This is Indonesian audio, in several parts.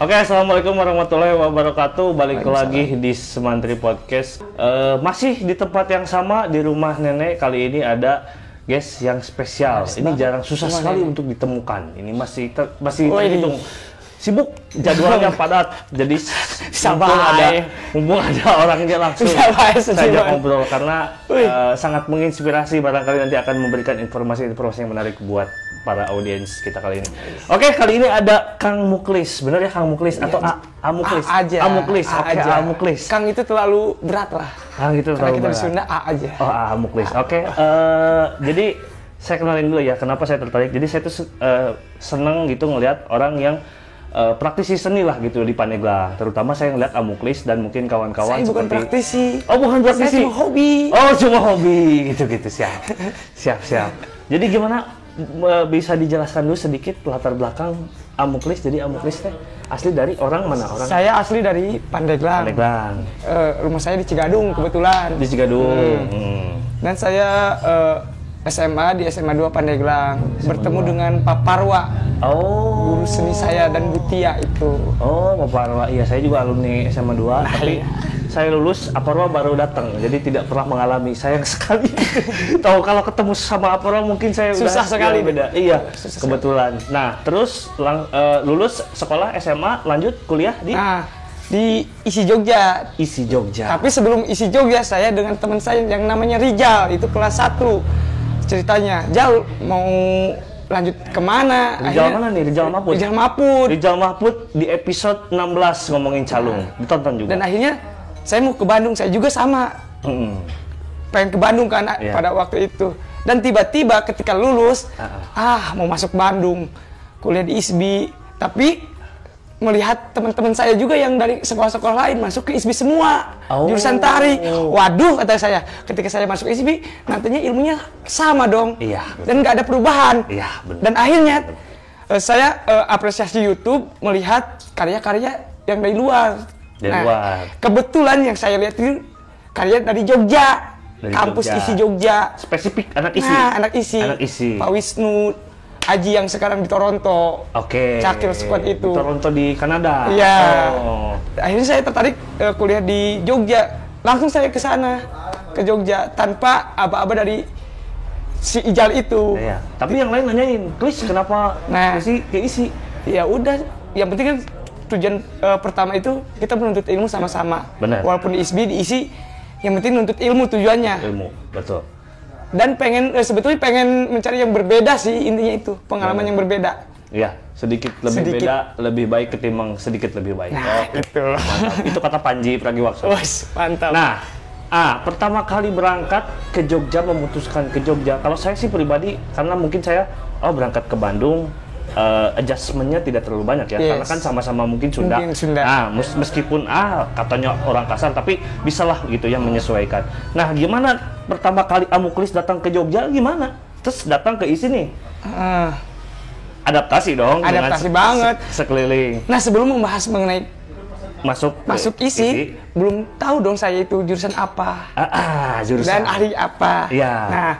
Oke, assalamualaikum warahmatullahi wabarakatuh. Balik lagi di Semantri Podcast. Eh, masih di tempat yang sama di rumah nenek. Kali ini ada guest yang spesial. ini jarang susah sekali untuk ditemukan. Ini masih ter- masih terhitung sibuk jadwalnya padat. Jadi Sabar. mumpung ada mumpung ada orangnya langsung ajak sabar. ngobrol karena eh, sangat menginspirasi barangkali nanti akan memberikan informasi-informasi yang menarik buat para audiens kita kali ini. Oke, kali ini ada Kang Muklis. Bener ya Kang Muklis atau A, A Muklis? A aja. A Muklis. A Oke, aja. A Muklis. Kang itu terlalu berat lah. Kang itu Karena terlalu kita di berat. Sunda A aja. Oh, A Muklis. Oke, eh, jadi saya kenalin dulu ya kenapa saya tertarik. Jadi saya tuh eh, seneng gitu ngelihat orang yang eh, praktisi seni lah gitu di Paneglang. Terutama saya ngelihat Amuklis dan mungkin kawan-kawan Saya bukan seperti praktisi. Oh, bukan praktisi. Saya cuma hobi. Oh, cuma hobi gitu-gitu siap. siap, siap. Jadi gimana bisa dijelaskan dulu sedikit latar belakang Amuklis? Jadi Amuklis teh asli dari orang mana? Orang Saya asli dari Pandeglang. Pandeglang. Eh, rumah saya di Cigadung kebetulan. Di Cigadung. Hmm. Dan saya eh, SMA di SMA 2 Pandeglang. Bertemu dengan Pak Parwa, Oh. guru seni saya dan Butia itu. Oh, Bapak Arwa. Iya, saya juga alumni SMA 2, tapi iya. saya lulus Aparwa baru datang. Jadi tidak pernah mengalami. Sayang sekali. Tahu kalau ketemu sama Aparwa mungkin saya udah Susah sekali. jauh beda. Iya, kebetulan. Nah, terus lang- eh, lulus sekolah SMA, lanjut kuliah di Nah, di isi Jogja. Isi Jogja. Tapi sebelum isi Jogja, saya dengan teman saya yang namanya Rijal, itu kelas 1 ceritanya. Jal mau lanjut ke mana? Rijal Akhirnya- mana nih? Rijal Mahfud. Rijal Mahfud. Rijal Mahfud di episode 16 ngomongin calung. Ditonton juga. Dan akhirnya saya mau ke Bandung, saya juga sama. Mm-mm. Pengen ke Bandung kan Iya. pada waktu itu. Dan tiba-tiba ketika lulus, ah mau masuk Bandung, kuliah di ISBI. Tapi melihat teman-teman saya juga yang dari sekolah-sekolah lain masuk ke ISBI semua, Oh. jurusan tari. Waduh, kata saya, ketika saya masuk ISBI, nantinya ilmunya sama dong. Iya, betul. Dan nggak ada perubahan. Iya, benar. Dan akhirnya eh, saya eh, apresiasi YouTube melihat karya-karya yang dari luar. Dari luar. Kebetulan yang saya lihat itu karya dari Jogja, Dari kampus Jogja. isi Jogja. Spesifik anak isi. Nah, anak isi. Anak isi. Pak Wisnu, Aji yang sekarang di Toronto. Oke. Cakil squad itu. Di Toronto di Kanada. Iya. Oh. Akhirnya saya tertarik eh, kuliah di Jogja. Langsung saya ke sana, ke Jogja tanpa aba-aba dari si Ijal itu. Iya. Tapi yang lain nanyain, Klis kenapa Nah. isi ke isi? Ya udah, yang penting kan tujuan eh, pertama itu kita menuntut ilmu sama-sama. Benar. Walaupun di ISBI, di isi, yang penting nuntut ilmu tujuannya. Ilmu, betul. Dan pengen eh, sebetulnya pengen mencari yang berbeda sih intinya itu, pengalaman yang berbeda. Iya, sedikit lebih Sedikit. beda, lebih baik ketimbang sedikit lebih baik. Nah, Oke. itu. Mantap. Itu kata Panji Pragiwaksono. Wes, mantap. Nah, ah, pertama kali berangkat ke Jogja memutuskan ke Jogja. Kalau saya sih pribadi karena mungkin saya oh berangkat ke Bandung eh, adjustmentnya tidak terlalu banyak ya Yes. karena kan sama-sama mungkin Sunda. Mungkin Sunda. Nah, mes- meskipun ah katanya orang kasar tapi bisalah gitu yang menyesuaikan. Nah, gimana pertama kali Amuklis datang ke Jogja gimana? Terus datang ke isi nih. Ah. Adaptasi dong Adaptasi se- banget. se- sekeliling. Nah sebelum membahas mengenai Masuk masuk isi, belum tahu dong saya itu jurusan apa Ah, ah, jurusan. dan ahli apa. Iya. Nah,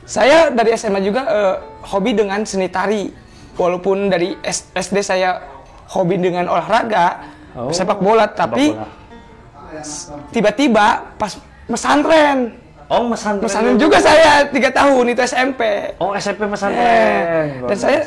saya dari SMA juga eh, hobi dengan seni tari. Walaupun dari SD saya hobi dengan olahraga, Oh, sepak bola, tapi tiba-tiba pas pesantren, Oh, pesantren juga saya tiga tahun itu SMP. Oh, SMP pesantren. Luar dan saya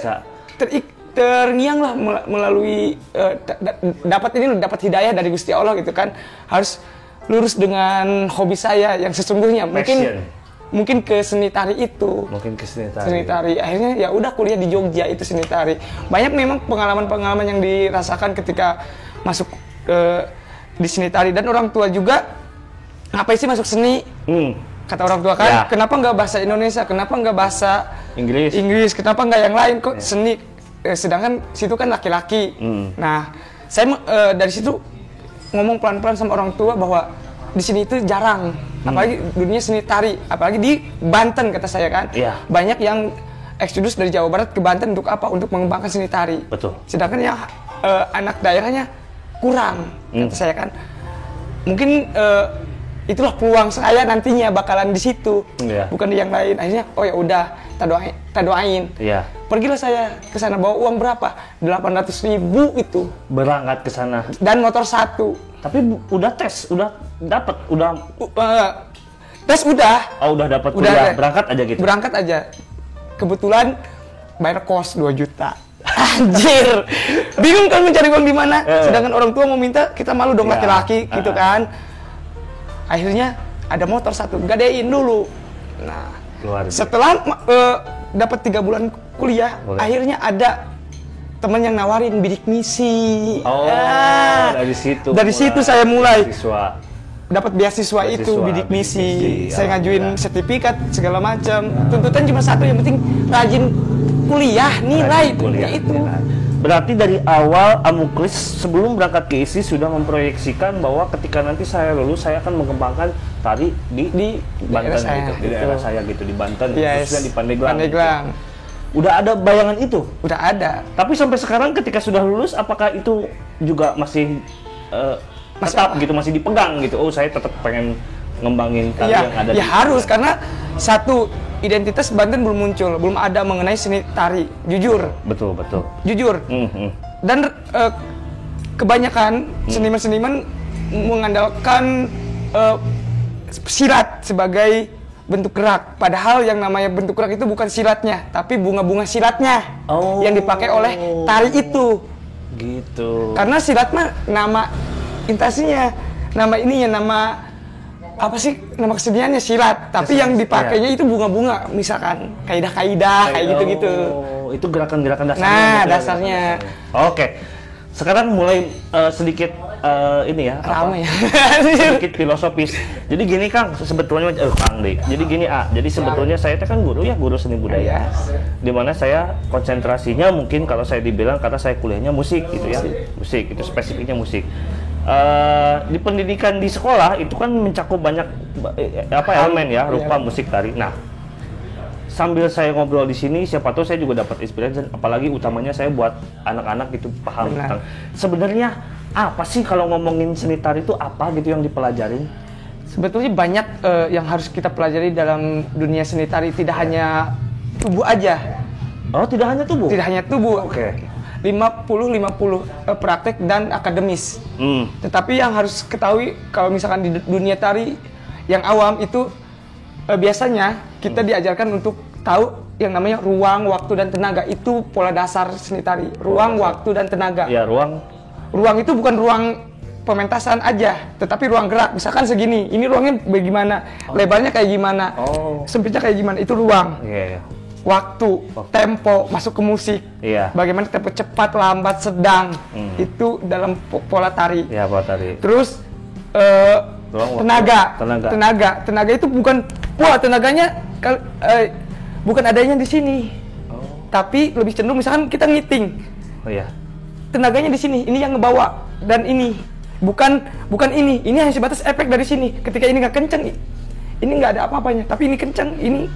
terik- terngiang lah mel- melalui da- dapat ini dapat hidayah dari Gusti Allah gitu kan harus lurus dengan hobi saya yang sesungguhnya mungkin Passion. mungkin ke seni tari itu Mungkin ke seni tari. seni tari akhirnya ya udah kuliah di Jogja itu seni tari banyak memang pengalaman-pengalaman yang dirasakan ketika masuk ke di seni tari dan orang tua juga ngapain sih masuk seni Hmm, kata orang tua kan Ya. kenapa nggak bahasa Indonesia kenapa nggak bahasa Inggris. Inggris kenapa nggak yang lain kok seni Eh, sedangkan situ kan laki-laki Hmm. nah saya eh, dari situ ngomong pelan-pelan sama orang tua bahwa di sini itu jarang Hmm. apalagi dunia seni tari apalagi di Banten kata saya kan Iya. banyak yang eksodus dari Jawa Barat ke Banten untuk apa untuk mengembangkan seni tari Betul. sedangkan yang eh, anak daerahnya kurang Hmm. kata saya kan mungkin eh, itulah peluang saya nantinya bakalan di situ Iya. bukan di yang lain akhirnya oh ya udah tak doain, tak doain. Iya. Pergilah saya ke sana bawa uang berapa? 800 ribu itu Berangkat ke sana. dan motor satu. Tapi udah tes, udah dapat, udah Uh, eh, tes udah, oh udah dapat Udah kuliah, berangkat aja gitu. berangkat aja. Kebetulan bayar kos 2 juta. Anjir. Bingung kan mencari uang di mana? Eh. Sedangkan orang tua mau minta, kita malu dong Ya, laki-laki gitu ah. kan. Akhirnya ada motor satu, gadein dulu. Nah, Luar biasa. setelah eh, dapat tiga bulan kuliah, Boleh. akhirnya ada teman yang nawarin bidik misi. Oh, Ah, dari situ. Dari situ saya mulai Siswa. Dapat beasiswa, itu Beasiswa, bidik bidik misi. misi, Saya ngajuin alhamdulillah. sertifikat segala macam. Tuntutan cuma satu yang penting rajin kuliah, nilai Kuliah, itu. nilai. Berarti dari awal Amuklis sebelum berangkat ke ISI sudah memproyeksikan bahwa ketika nanti saya lulus saya akan mengembangkan tari di, Di Banten saya, gitu, di gitu. daerah saya gitu di Banten Yes. khususnya di Pandeglang. Pandeglang. Udah ada bayangan itu. Udah ada. Tapi sampai sekarang ketika sudah lulus apakah itu juga masih eh, Masih tetap apa? gitu masih dipegang gitu. Oh, saya tetap pengen ngembangin tari Ya, yang ada ya di harus karena satu identitas Banten belum muncul, belum ada mengenai seni tari. Jujur, Betul, betul. jujur. Hmm, hmm. Dan eh, kebanyakan seniman-seniman mengandalkan eh, silat sebagai bentuk gerak. Padahal yang namanya bentuk gerak itu bukan silatnya, tapi bunga-bunga silatnya Oh. yang dipakai oleh tari itu. Gitu. Karena silat mah nama intasinya, nama ininya, nama apa sih nama keseniannya silat. Tapi yang dipakainya itu bunga-bunga, misalkan kaidah-kaidah kayak gitu-gitu. Oh, itu gerakan-gerakan dasarnya. Nah, gitu ya, dasarnya. Oke. Sekarang mulai eh, sedikit eh, ini ya. Ramai ya. sedikit filosofis. Jadi gini Kang, sebetulnya eh Kang deh. Jadi gini ah, jadi sebetulnya saya kan guru ya, guru seni budaya. Di mana saya konsentrasinya mungkin kalau saya dibilang karena saya kuliahnya musik gitu ya. Musik itu spesifiknya musik. Eh, di pendidikan di sekolah itu kan mencakup banyak eh, apa elemen ya, rupa musik tari. Nah, sambil saya ngobrol di sini siapa tahu saya juga dapat inspirasi dan apalagi utamanya saya buat anak-anak gitu paham Benar. tentang sebenarnya apa sih kalau ngomongin seni tari itu apa gitu yang dipelajarin Sebetulnya banyak eh, yang harus kita pelajari dalam dunia seni tari, tidak hanya tubuh aja, oh tidak hanya tubuh tidak hanya tubuh. Oke. 50-50 eh, praktek dan akademis. hmm. Tetapi yang harus ketahui kalau misalkan di dunia tari yang awam itu eh, biasanya kita diajarkan untuk tahu yang namanya ruang, waktu dan tenaga itu pola dasar seni tari. Ruang, waktu dan tenaga. ya ruang Ruang itu bukan ruang pementasan aja, tetapi ruang gerak. Misalkan segini, ini ruangnya bagaimana, lebarnya kayak gimana, Oh. sempitnya kayak gimana, itu ruang. iya iya. Waktu, tempo, masuk ke musik. Iya. Bagaimana tempo cepat, lambat, sedang. Itu dalam po- pola tari. ya apa tari Terus waktu. tenaga. Tenaga. tenaga, tenaga itu bukan wah tenaganya kal- eh, bukan adanya di sini. Tapi lebih cenderung misalkan kita ngiting, oh iya tenaganya di sini, ini yang ngebawa dan ini bukan bukan ini, ini hanya sebatas efek dari sini. Ketika ini nggak kenceng, ini nggak ada apa-apanya. Tapi ini kenceng, ini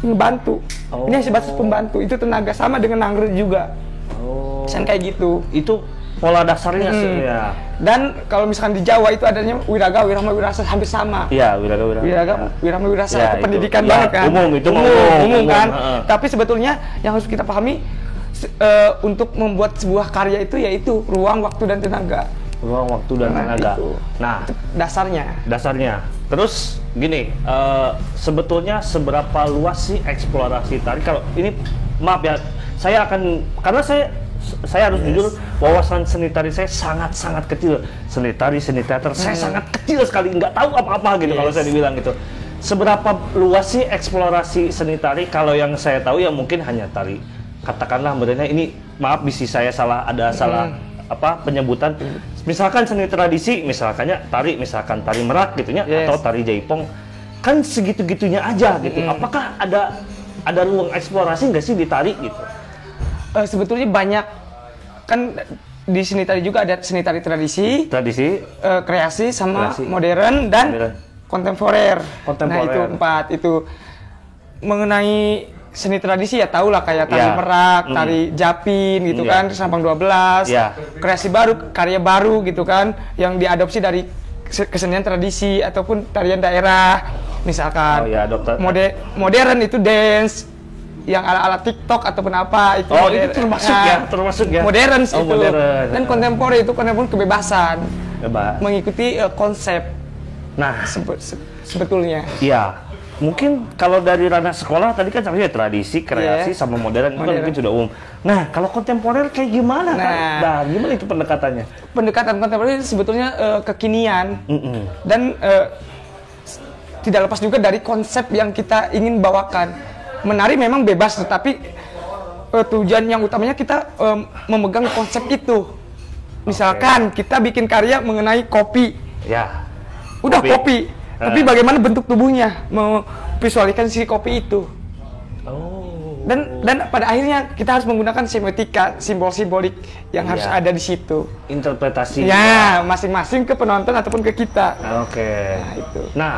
ngebantu. Oh. Ini hanya sebatas pembantu. Itu tenaga sama dengan nangre juga. oh Misalkan kayak gitu. itu pola dasarnya sih Hmm. ya Dan kalau misalkan di Jawa itu adanya wiraga, wirama, wirasa hampir sama. iya wiraga wiraga Wiraga, wirama, wirasa Ya, itu itu. pendidikan Ya, banget kan. umum, itu umum, umum, umum umum, kan. heeh. Tapi sebetulnya yang harus kita pahami eh, untuk membuat sebuah karya itu yaitu ruang, waktu dan tenaga. ruang waktu dan Nah, tenaga itu. nah Dasarnya. dasarnya. Terus gini, eh, sebetulnya seberapa luas sih eksplorasi tari? Kalau ini maaf ya, saya akan karena saya saya harus jujur wawasan seni tari saya sangat sangat kecil. Seni tari, seni teater saya sangat kecil sekali, nggak tahu apa-apa gitu kalau Yes. saya dibilang gitu. Seberapa luas sih eksplorasi seni tari? Kalau yang saya tahu ya mungkin hanya tari. Katakanlah sebenarnya ini maaf bisi saya salah ada salah apa penyebutan misalkan seni tradisi misalkannya tari misalkan tari merak gitu ya Yes. atau tari jaipong kan segitu-gitunya aja gitu apakah ada ada ruang eksplorasi nggak sih di tari gitu Eh, sebetulnya banyak kan di seni tari juga ada seni tari tradisi, tradisi eh, kreasi sama Kreasi. modern dan Modern. kontemporer. Kontemporer. Nah itu empat itu mengenai seni tradisi ya tau lah kayak tari Ya. merak, Mm. tari japin gitu Iya. kan, Sampang 12, Ya. kreasi baru, karya baru gitu kan, yang diadopsi dari kese- kesenian tradisi ataupun tarian daerah, misalkan. Oh, ya, dokter. Mode- modern itu dance, yang ala-ala TikTok ataupun apa itu Oh, modern. itu termasuk Nah, ya, termasuk ya. modern Oh, itu modern. dan kontemporer itu kontemporer kebebasan Coba. mengikuti eh, konsep Nah, sebe- se- sebetulnya Iya. Mungkin kalau dari ranah sekolah tadi kan sampai tradisi, kreasi Iya. sama modern, itu kan Modern. mungkin sudah umum. Nah, kalau kontemporer kayak gimana kan? Nah. Nah, gimana itu pendekatannya? pendekatan kontemporer itu sebetulnya eh, kekinian Mm-mm. dan eh, s- tidak lepas juga dari konsep yang kita ingin bawakan. Menari memang bebas, tetapi eh, tujuan yang utamanya kita eh, memegang konsep itu. Misalkan kita bikin karya mengenai kopi, Ya. udah Kopi. kopi, tapi Eh. bagaimana bentuk tubuhnya memvisualkan si kopi itu. Oh. Dan dan pada akhirnya kita harus menggunakan semiotika, simbol simbolik yang harus Iya. ada di situ. Interpretasi. Ya, masing-masing ke penonton ataupun ke kita. Oke. Nah, itu. Nah,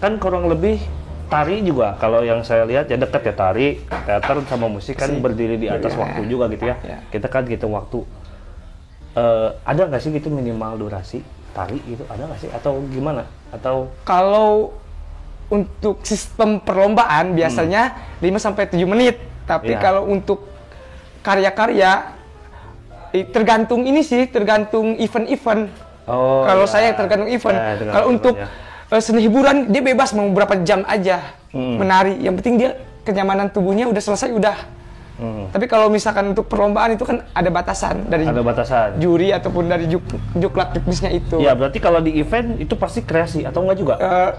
kan kurang lebih tari juga kalau yang saya lihat ya dekat ya tari, teater sama musik kan Si. berdiri di atas Iya. waktu juga gitu ya. Iya. Kita kan hitung waktu. Eh, ada nggak sih gitu minimal durasi tari gitu? Ada nggak sih? Atau gimana? Atau Kalau untuk sistem perlombaan biasanya 5 sampai 7 menit. Tapi Iya. kalau untuk karya-karya tergantung ini sih, tergantung event-event. Oh, kalau iya. saya tergantung event. Ya, tergantung kalau untuk eh, seni hiburan dia bebas mau berapa jam aja Hmm. menari. Yang penting dia kenyamanan tubuhnya udah selesai udah. Hmm. Tapi kalau misalkan untuk perlombaan itu kan ada batasan dari ada batasan? juri ataupun dari juk juklat juknisnya itu. Ya berarti kalau di event itu pasti kreasi atau enggak juga? Eh,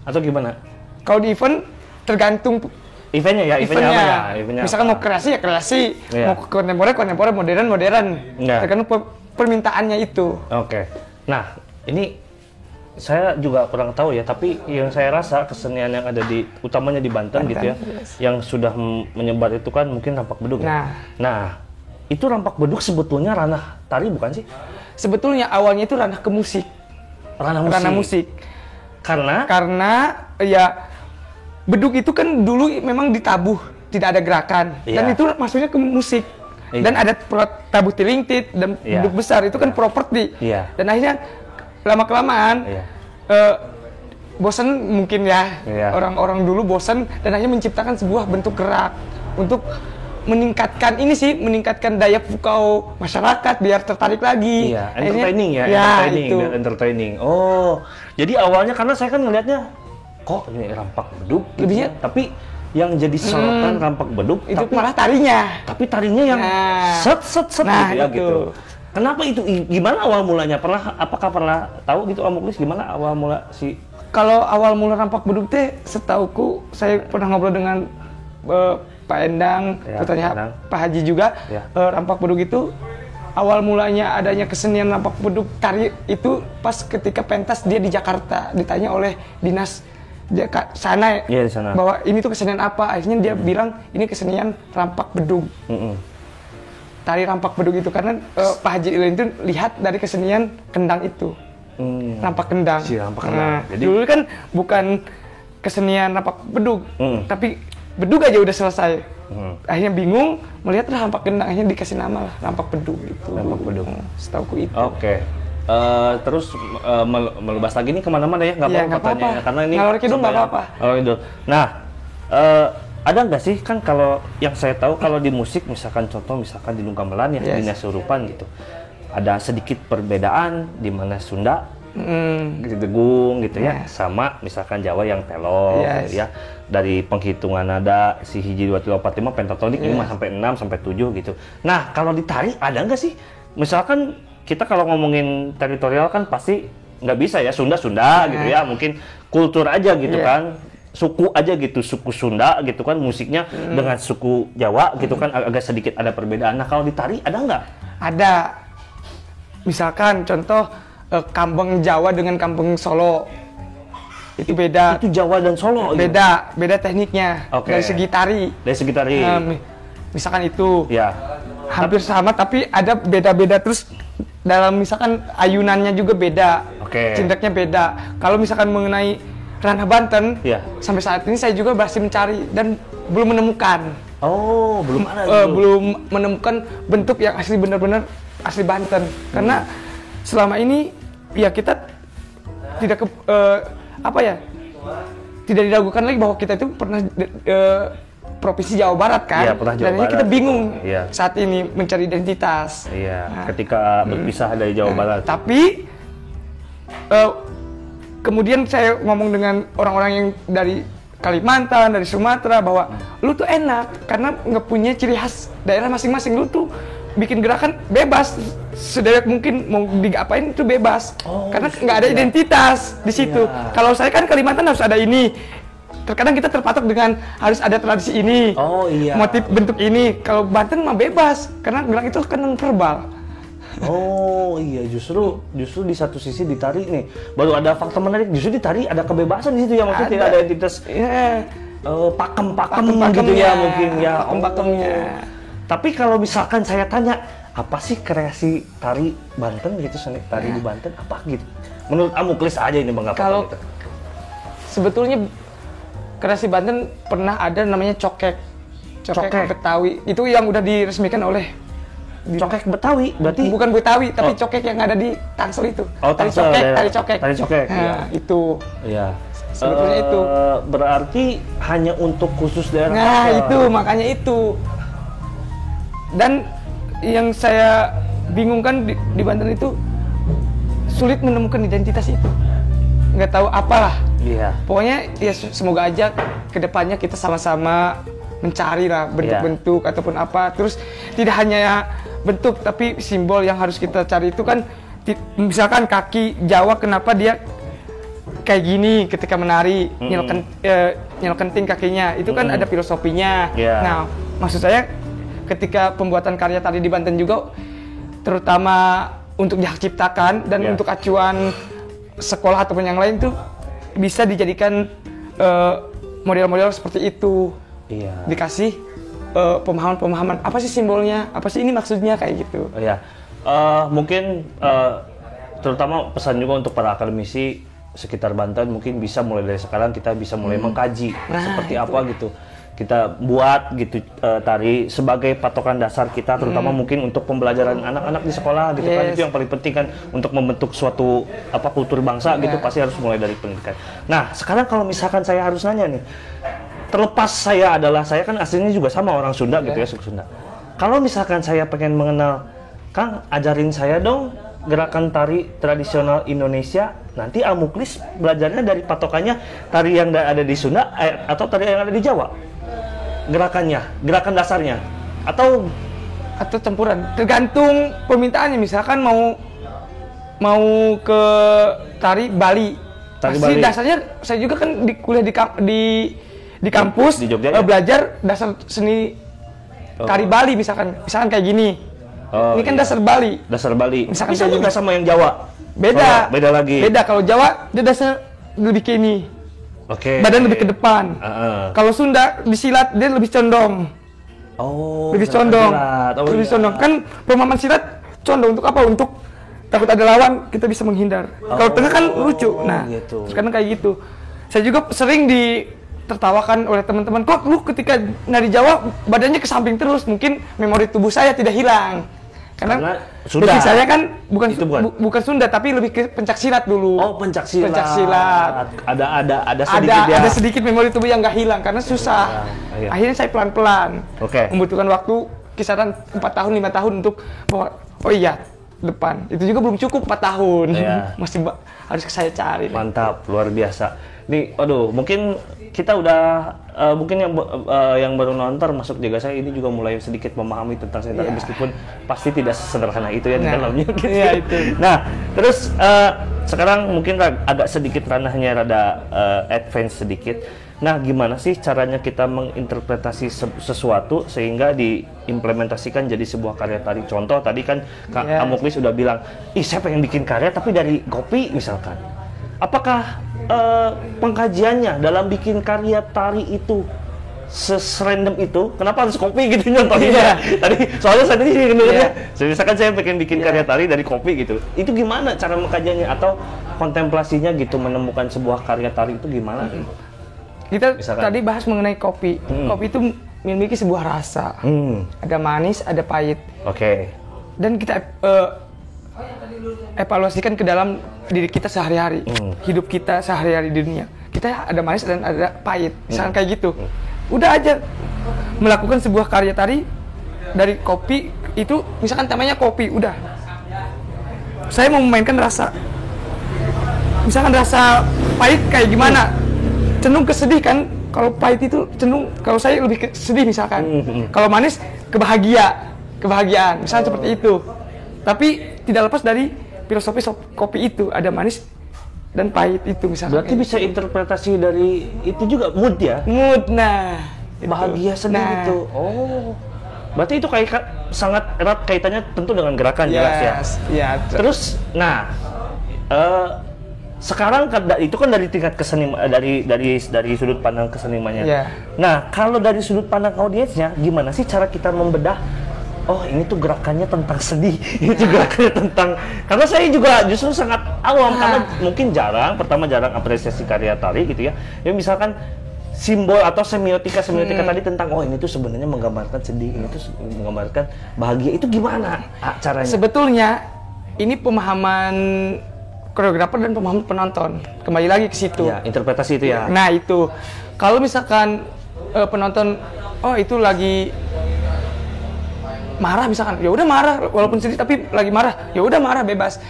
Atau gimana? kalau di event tergantung Eventnya ya, eventnya, eventnya. apa ya? Eventnya Misalkan apa? mau kreasi ya kreasi, Iya. mau kontemporer kontemporer, modern modern. Iya. Tergantung per- permintaannya itu. Oke. Nah, ini saya juga kurang tahu ya, tapi yang saya rasa kesenian yang ada di utamanya di Banten, Banten, gitu ya, yes. yang sudah menyebar itu kan mungkin rampak beduk. ya? Nah. Nah, itu rampak beduk sebetulnya ranah tari bukan sih? Sebetulnya awalnya itu ranah ke musik, Ranah musik. ranah musik. Karena Karena ya beduk itu kan dulu memang ditabuh, tidak ada gerakan. Dan Iya. itu masuknya ke musik. Iya. Dan ada tabuh tiling-tit dan Iya. beduk besar itu kan properti. Iya. Dan akhirnya lama kelamaan Iya. bosan mungkin ya Iya. orang-orang dulu bosan dan akhirnya menciptakan sebuah bentuk gerak untuk meningkatkan ini sih meningkatkan daya pukau masyarakat biar tertarik lagi. Iya, entertaining ya, ya entertaining, itu. entertaining. Oh, jadi awalnya karena saya kan ngelihatnya kok ini rampak beduk, gitu Lebihnya- ya. tapi yang jadi sorotan rampak beduk, itu tapi malah tarinya. tapi tarinya yang Nah. set set set Nah, gitu ya itu. gitu. Kenapa itu? Gimana awal mulanya? Pernah? Apakah pernah tahu gitu Om Muklis gimana awal mula si? Kalau awal mula rampak beduk teh setauku saya pernah ngobrol dengan eh, Pak Endang, Ya, putranya Endang. Pak Haji juga. Ya. Eh, rampak beduk itu awal mulanya adanya kesenian rampak beduk tari itu pas ketika pentas dia di Jakarta ditanya oleh dinas Jaka, sana Iya, di sana. bahwa ini tuh kesenian apa akhirnya dia bilang ini kesenian rampak beduk Mm-mm. Tari rampak beduk itu karena eh, Pak Haji Ilin itu lihat dari kesenian kendang itu Hmm. rampak kendang. Si rampak kendang. Nah, Jadi- dulu kan bukan kesenian rampak beduk, Hmm. tapi beduk aja udah selesai. Hmm. Akhirnya bingung melihat rampak kendang, akhirnya dikasih nama lah rampak beduk gitu. Rampak beduk. Hmm, Setauku itu. Oke. Eh, terus eh, mel- melebas lagi nih ke mana-mana ya nggak Iya, apa-apa katanya apa-apa. karena ini Ngalor kidul nggak apa-apa. Nah, eh, ada nggak sih kan kalau yang saya tahu kalau di musik misalkan contoh misalkan di Gamelan ya Yes. di Nasurupan gitu ada sedikit perbedaan di mana Sunda gitu degung gitu ya Yes. sama misalkan Jawa yang telok Yes. gitu ya dari penghitungan nada si hiji dua tiga empat lima pentatonik Yes. 5 sampai 6 sampai 7 gitu. Nah, kalau ditari ada nggak sih? Misalkan kita kalau ngomongin teritorial kan pasti nggak bisa ya Sunda Sunda gitu ya, mungkin kultur aja gitu Iya. kan. Suku aja gitu, suku Sunda gitu kan musiknya dengan suku Jawa gitu kan ag- agak sedikit ada perbedaan. Nah, kalau ditari ada nggak? ada. Misalkan contoh eh, kampung Jawa dengan kampung Solo itu beda. Itu Jawa dan Solo gitu. Beda, beda tekniknya Oke. dari segi tari. Dari segi tari. Mi- misalkan itu ya. hampir sama tapi ada beda-beda terus dalam misalkan ayunannya juga beda Oke. cindaknya beda kalau misalkan mengenai ranah Banten Iya. sampai saat ini saya juga masih mencari dan belum menemukan Oh, belum ada dulu. belum menemukan bentuk yang asli benar-benar asli Banten karena selama ini ya kita tidak ke, eh, apa ya tidak diragukan lagi bahwa kita itu pernah eh, provinsi Jawa Barat kan. Iya, pernah Jawa Dan ini kita Barat. bingung Iya. saat ini mencari identitas. Iya, Nah, ketika berpisah dari Jawa Barat. Tapi eh, kemudian saya ngomong dengan orang-orang yang dari Kalimantan, dari Sumatera bahwa lu tuh enak karena nggak punya ciri khas daerah masing-masing. Lu tuh bikin gerakan bebas sederet mungkin mau diapain itu bebas Oh, karena nggak ada identitas di situ. Iya. Kalau saya kan Kalimantan harus ada ini. Terkadang kita terpatok dengan harus ada tradisi ini, Oh, iya. motif bentuk ini. Kalau Banten mah bebas karena gerak itu kan verbal. Oh iya justru justru di satu sisi ditari nih baru ada fakta menarik justru ditari ada kebebasan di situ ya maksudnya Ada. tidak ada identitas Iya. eh, pakem-pakem Pakem-pakemnya, gitu ya mungkin ya. Oh. Tapi kalau misalkan saya tanya apa sih kreasi tari Banten gitu seni tari di Banten apa gitu? Menurut Amuklis aja ini bang Kalau- gitu. sebetulnya kreasi Banten pernah ada namanya cokek. Cokek, Cokek. Betawi. Itu yang udah diresmikan oleh Cokek Betawi berarti bukan Betawi, tapi Oh. cokek yang ada di Tangsel itu. Oh, tari Tangsel, cokek, tari cokek. Tari cokek, Nah, iya. itu. Iya. Sebetulnya Eh, itu. berarti hanya untuk khusus daerah. Nah, Tangsel. itu makanya itu. Dan yang saya bingungkan di, di Banten itu sulit menemukan identitas itu. Nggak tahu apalah. Iya. Pokoknya ya se- semoga aja ke depannya kita sama-sama mencari lah bentuk-bentuk ataupun apa. Terus tidak hanya bentuk tapi simbol yang harus kita cari itu kan misalkan kaki Jawa kenapa dia kayak gini ketika menari nyelken eh, nyelkenting kakinya itu kan ada filosofinya. Iya. Nah, maksud saya ketika pembuatan karya tari di Banten juga terutama untuk dihak ciptakan dan Iya. untuk acuan sekolah ataupun yang lain tuh bisa dijadikan eh, model-model seperti itu Iya. dikasih eh, pemahaman-pemahaman apa sih simbolnya apa sih ini maksudnya kayak gitu Oh, ya, Eh, mungkin eh, terutama pesan juga untuk para akademisi sekitar Banten mungkin bisa mulai dari sekarang kita bisa mulai mengkaji Nah, seperti apa gitu. Kita buat gitu eh, tari sebagai patokan dasar kita terutama mungkin untuk pembelajaran anak-anak di sekolah gitu kan Yes. itu yang paling penting kan untuk membentuk suatu apa kultur bangsa gitu Ya. pasti harus mulai dari pendidikan. Nah, sekarang kalau misalkan saya harus nanya nih terlepas saya adalah saya kan aslinya juga sama orang Sunda gitu ya suku Sunda. Kalau misalkan saya pengen mengenal Kang ajarin saya dong gerakan tari tradisional Indonesia. Nanti Amuklis belajarnya dari patokannya tari yang da- ada di Sunda eh, atau tari yang ada di Jawa. Gerakannya, gerakan dasarnya atau atau campuran tergantung permintaannya misalkan mau mau ke tari Bali Tari pasti Bali. dasarnya saya juga kan di kuliah di di di kampus Di Jogja, ya? belajar dasar seni tari Bali misalkan misalkan kayak gini Oh, ini kan iya. dasar Bali dasar Bali. Misalkan kayak nggak sama yang Jawa? beda Oh, beda lagi. beda kalau Jawa dia dasar lebih ke ini Oke. badan lebih ke depan Heeh. kalau Sunda disilat dia lebih condong Oh, lebih condong. Oh, lebih iya. condong. Kan pemahaman silat condong untuk apa? Untuk takut ada lawan kita bisa menghindar. Kalau tengah kan lucu. Nah, gitu. sekarang kayak gitu. Saya juga sering ditertawakan oleh teman-teman. Kok lu ketika nari Jawa badannya ke samping terus? Mungkin memori tubuh saya tidak hilang. Karena, Karena Sunda. basic saya kan bukan Itu bukan? bu- bukan Sunda tapi lebih ke pencak silat dulu. Oh, pencak silat. Pencak silat. Ada ada ada ada sedikit ya. ada sedikit memori tubuh yang nggak hilang karena susah. Iya. Akhirnya saya pelan-pelan. Oke. Membutuhkan waktu kisaran 4 tahun lima tahun untuk oh iya depan. Itu juga belum cukup 4 tahun. Iya. Masih harus saya cari. Mantap, luar biasa. Nih, aduh, mungkin kita udah eh, mungkin yang eh, yang baru nonton masuk jaga saya ini juga mulai sedikit memahami tentang saya Iya. meskipun pasti tidak sesederhana itu ya di Nah, dalamnya. gitu. iya, itu. Nah, terus eh, sekarang mungkin agak sedikit ranahnya rada eh, advance sedikit. Nah, gimana sih caranya kita menginterpretasi se- sesuatu sehingga diimplementasikan jadi sebuah karya tari? Contoh tadi kan Kak Iya. Amuklis udah bilang, ih saya pengen bikin karya tapi dari kopi misalkan. Apakah eh, pengkajiannya dalam bikin karya tari itu seserandom itu? Kenapa harus kopi gitu nyontohnya? Tadi soalnya saya tadi dengarnya, Iya. misalkan saya pengen bikin karya tari dari kopi gitu. Itu gimana cara mengkajiannya atau kontemplasinya gitu menemukan sebuah karya tari itu gimana? Kita Misalkan. tadi bahas mengenai kopi. Kopi itu memiliki sebuah rasa. Hmm, Ada manis, ada pahit. oke. Dan kita eh, evaluasikan ke dalam diri kita sehari-hari, Hmm. hidup kita sehari-hari di dunia. Kita ada manis dan ada pahit, Hmm. misalkan kayak gitu. Udah aja melakukan sebuah karya tari dari kopi itu misalkan temanya kopi udah saya mau memainkan rasa misalkan rasa pahit kayak gimana cenderung kesedih kan kalau pahit itu cenderung kalau saya lebih ke sedih misalkan kalau manis kebahagia kebahagiaan misalnya seperti itu tapi tidak lepas dari filosofi sop- kopi itu ada manis dan pahit itu misalkan Berarti bisa interpretasi dari itu juga mood ya? mood nah itu. Bahagia sedih Nah, gitu. Oh. Berarti itu kayak ka- sangat erat kaitannya tentu dengan gerakan jelas ya. yes, ya ter- Terus, nah, eh, sekarang kan itu kan dari tingkat keseniman dari dari dari sudut pandang kesenimannya. Iya. Nah, kalau dari sudut pandang audiensnya, gimana sih cara kita membedah? Oh, ini tuh gerakannya tentang sedih, ini tuh gerakannya tentang. Karena saya juga justru sangat awam karena mungkin jarang, pertama jarang apresiasi karya tari gitu ya. Ya misalkan simbol atau semiotika semiotika tadi tentang oh ini tuh sebenarnya menggambarkan sedih, ini tuh menggambarkan bahagia. Itu gimana ah, caranya? sebetulnya ini pemahaman koreografer dan pemahaman penonton kembali lagi ke situ Ya, interpretasi itu ya. Nah itu, kalau misalkan eh, penonton, oh itu lagi marah misalkan, ya udah marah, walaupun sedih tapi lagi marah, ya udah marah bebas.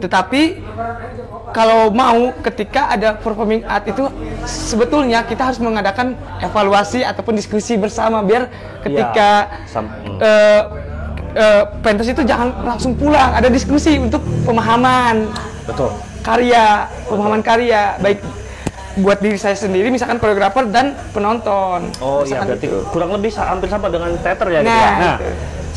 Tetapi kalau mau ketika ada performing art itu sebetulnya kita harus mengadakan evaluasi ataupun diskusi bersama biar ketika sam- hmm. eh, eh, pentas itu jangan langsung pulang, ada diskusi untuk pemahaman Betul. karya, pemahaman karya, baik buat diri saya sendiri, misalkan koreografer dan penonton. Oh iya berarti gitu. kurang lebih hampir sama dengan teater ya. gitu Nah, ya. nah itu.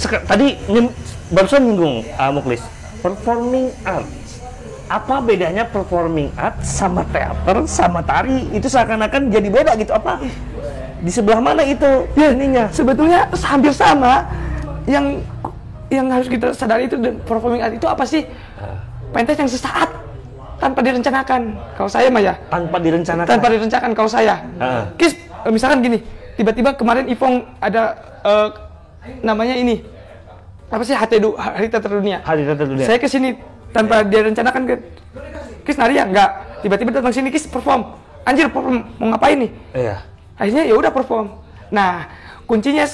Tadi nyem- barusan nyinggung uh, Muklis, performing arts. Apa bedanya performing art sama teater sama tari? Itu seakan-akan jadi beda gitu apa? Di sebelah mana itu Ya, ininya? sebetulnya hampir sama. Yang yang harus kita sadari itu dan performing art itu apa sih? Pentas yang sesaat tanpa direncanakan. Kalau saya mah ya, Tanpa direncanakan. tanpa direncanakan kalau saya. Ah. Kis, misalkan gini, tiba-tiba kemarin Ipong ada eh, namanya ini apa sih HT du, Hari Teater Dunia. Hari teater dunia. Saya ke sini tanpa dia rencanakan ke Kis nari ya? Enggak. Tiba-tiba datang sini Kis perform. Anjir perform mau ngapain nih? Iya. Akhirnya ya udah perform. Nah, kuncinya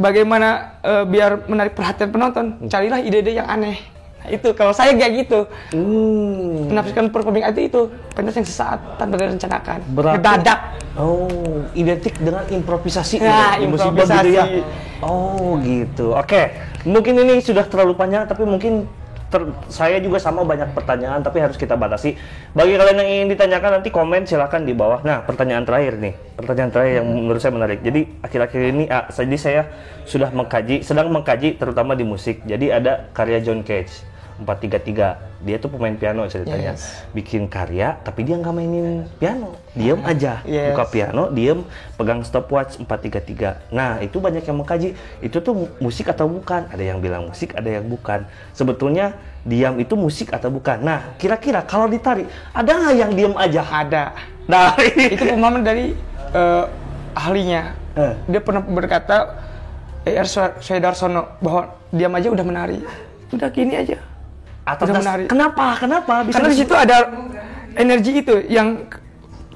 bagaimana eh, biar menarik perhatian penonton, carilah ide-ide yang aneh. Nah, itu kalau saya kayak gitu. Hmm. Menafsirkan performing art itu pentas yang sesaat tanpa direncanakan. Berarti- Ngedadak. Oh, identik dengan improvisasi. Ya, ya, musibah improvisasi. gitu ya. Oh, gitu. Oke, mungkin ini sudah terlalu panjang, tapi mungkin ter- saya juga sama banyak pertanyaan, tapi harus kita batasi. Bagi kalian yang ingin ditanyakan nanti komen silahkan di bawah. Nah, pertanyaan terakhir nih, pertanyaan terakhir yang menurut saya menarik. Jadi akhir-akhir ini, ah, jadi saya sudah mengkaji, sedang mengkaji terutama di musik. Jadi ada karya John Cage. 433 dia tuh pemain piano ceritanya Yes. bikin karya tapi dia nggak mainin piano diem aja Yes. buka piano diem pegang stopwatch 433 nah itu banyak yang mengkaji itu tuh mu- musik atau bukan ada yang bilang musik ada yang bukan sebetulnya diam itu musik atau bukan nah kira-kira kalau ditari ada nggak yang diem aja Ada. nah itu pemahaman dari eh, ahlinya. Eh. Dia pernah berkata E.R. Soedarsono bahwa diam aja udah menari. Udah gini aja. Atas udah das- menarik. kenapa kenapa bisa Karena di situ ada energi itu yang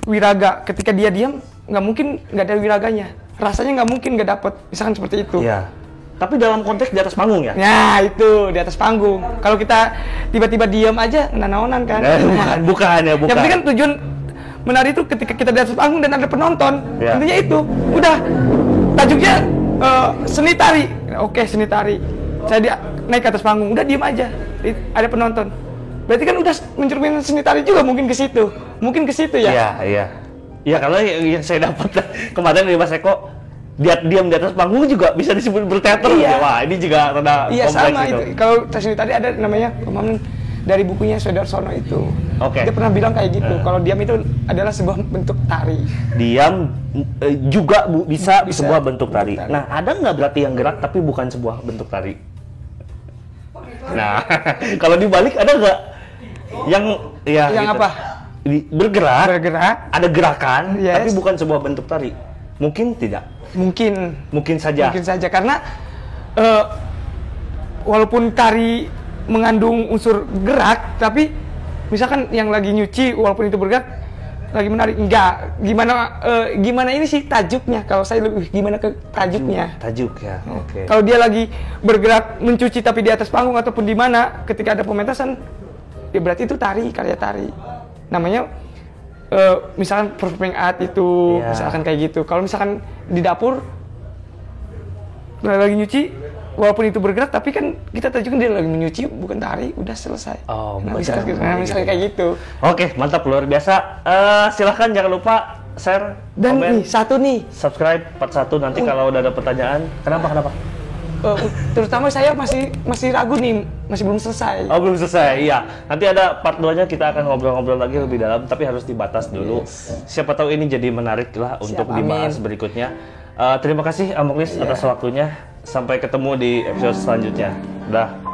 wiraga. Ketika dia diam, nggak mungkin nggak ada wiraganya. Rasanya nggak mungkin nggak dapet. Misalkan seperti itu. Iya. tapi dalam konteks di atas panggung ya Nah itu di atas panggung. Kalau kita tiba-tiba diam aja, nanaonan kan. Bukan ya bukan Yang penting kan tujuan menari itu ketika kita di atas panggung dan ada penonton. Ya. Intinya itu. Udah. Tajuknya eh, seni tari. Oke, seni tari. Saya di, naik ke atas panggung, udah diem aja. Ada penonton. Berarti kan udah mencerminkan seni tari juga mungkin ke situ. Mungkin ke situ ya. Iya, iya. Ya kalau yang yang saya dapat kemarin dari Mas Eko, dia diam di atas panggung juga bisa disebut berteater. Iya. Wah, ini juga rada Iya sama gitu. itu. Kalau seni tari ada namanya pemahaman dari bukunya Soedarsono itu. Oke. Dia pernah bilang kayak gitu. Eh. Kalau diam itu adalah sebuah bentuk tari. Diam eh, juga bu, bisa, Bisa sebuah bentuk tari. bentuk tari. Nah, ada nggak berarti yang gerak tapi bukan sebuah bentuk tari? Nah, kalau dibalik ada nggak yang ya Yang gitu. apa? Bergerak, Bergerak. ada gerakan Yes. tapi bukan sebuah bentuk tari. Mungkin tidak. Mungkin Mungkin saja. mungkin saja karena eh, walaupun tari mengandung unsur gerak tapi misalkan yang lagi nyuci walaupun itu bergerak lagi menarik enggak gimana eh, gimana ini sih tajuknya kalau saya lebih gimana ke tajuknya Tajuk ya. Oke. kalau dia lagi bergerak mencuci tapi di atas panggung ataupun di mana ketika ada pementasan ya berarti itu tari karya tari namanya eh, misalkan performing art itu Iya. misalkan kayak gitu kalau misalkan di dapur lagi nyuci walaupun itu bergerak tapi kan kita tunjukkan dia lagi menyuci bukan tari udah selesai Oh, nah, cara nah, gitu kayak gitu Oke, mantap luar biasa. Eh, silahkan jangan lupa share, dan komen, nih satu nih subscribe part 1 nanti kalau udah ada pertanyaan. Kenapa kenapa? eh, terutama saya masih masih ragu nih masih belum selesai Oh belum selesai, iya. Nanti ada part 2-nya kita akan ngobrol-ngobrol lagi lebih dalam, tapi harus dibatas dulu. Siapa tahu ini jadi menarik lah untuk Siap, dibahas amin. berikutnya. Eh, terima kasih Amoklis atas waktunya. Sampai ketemu di episode selanjutnya. Dah.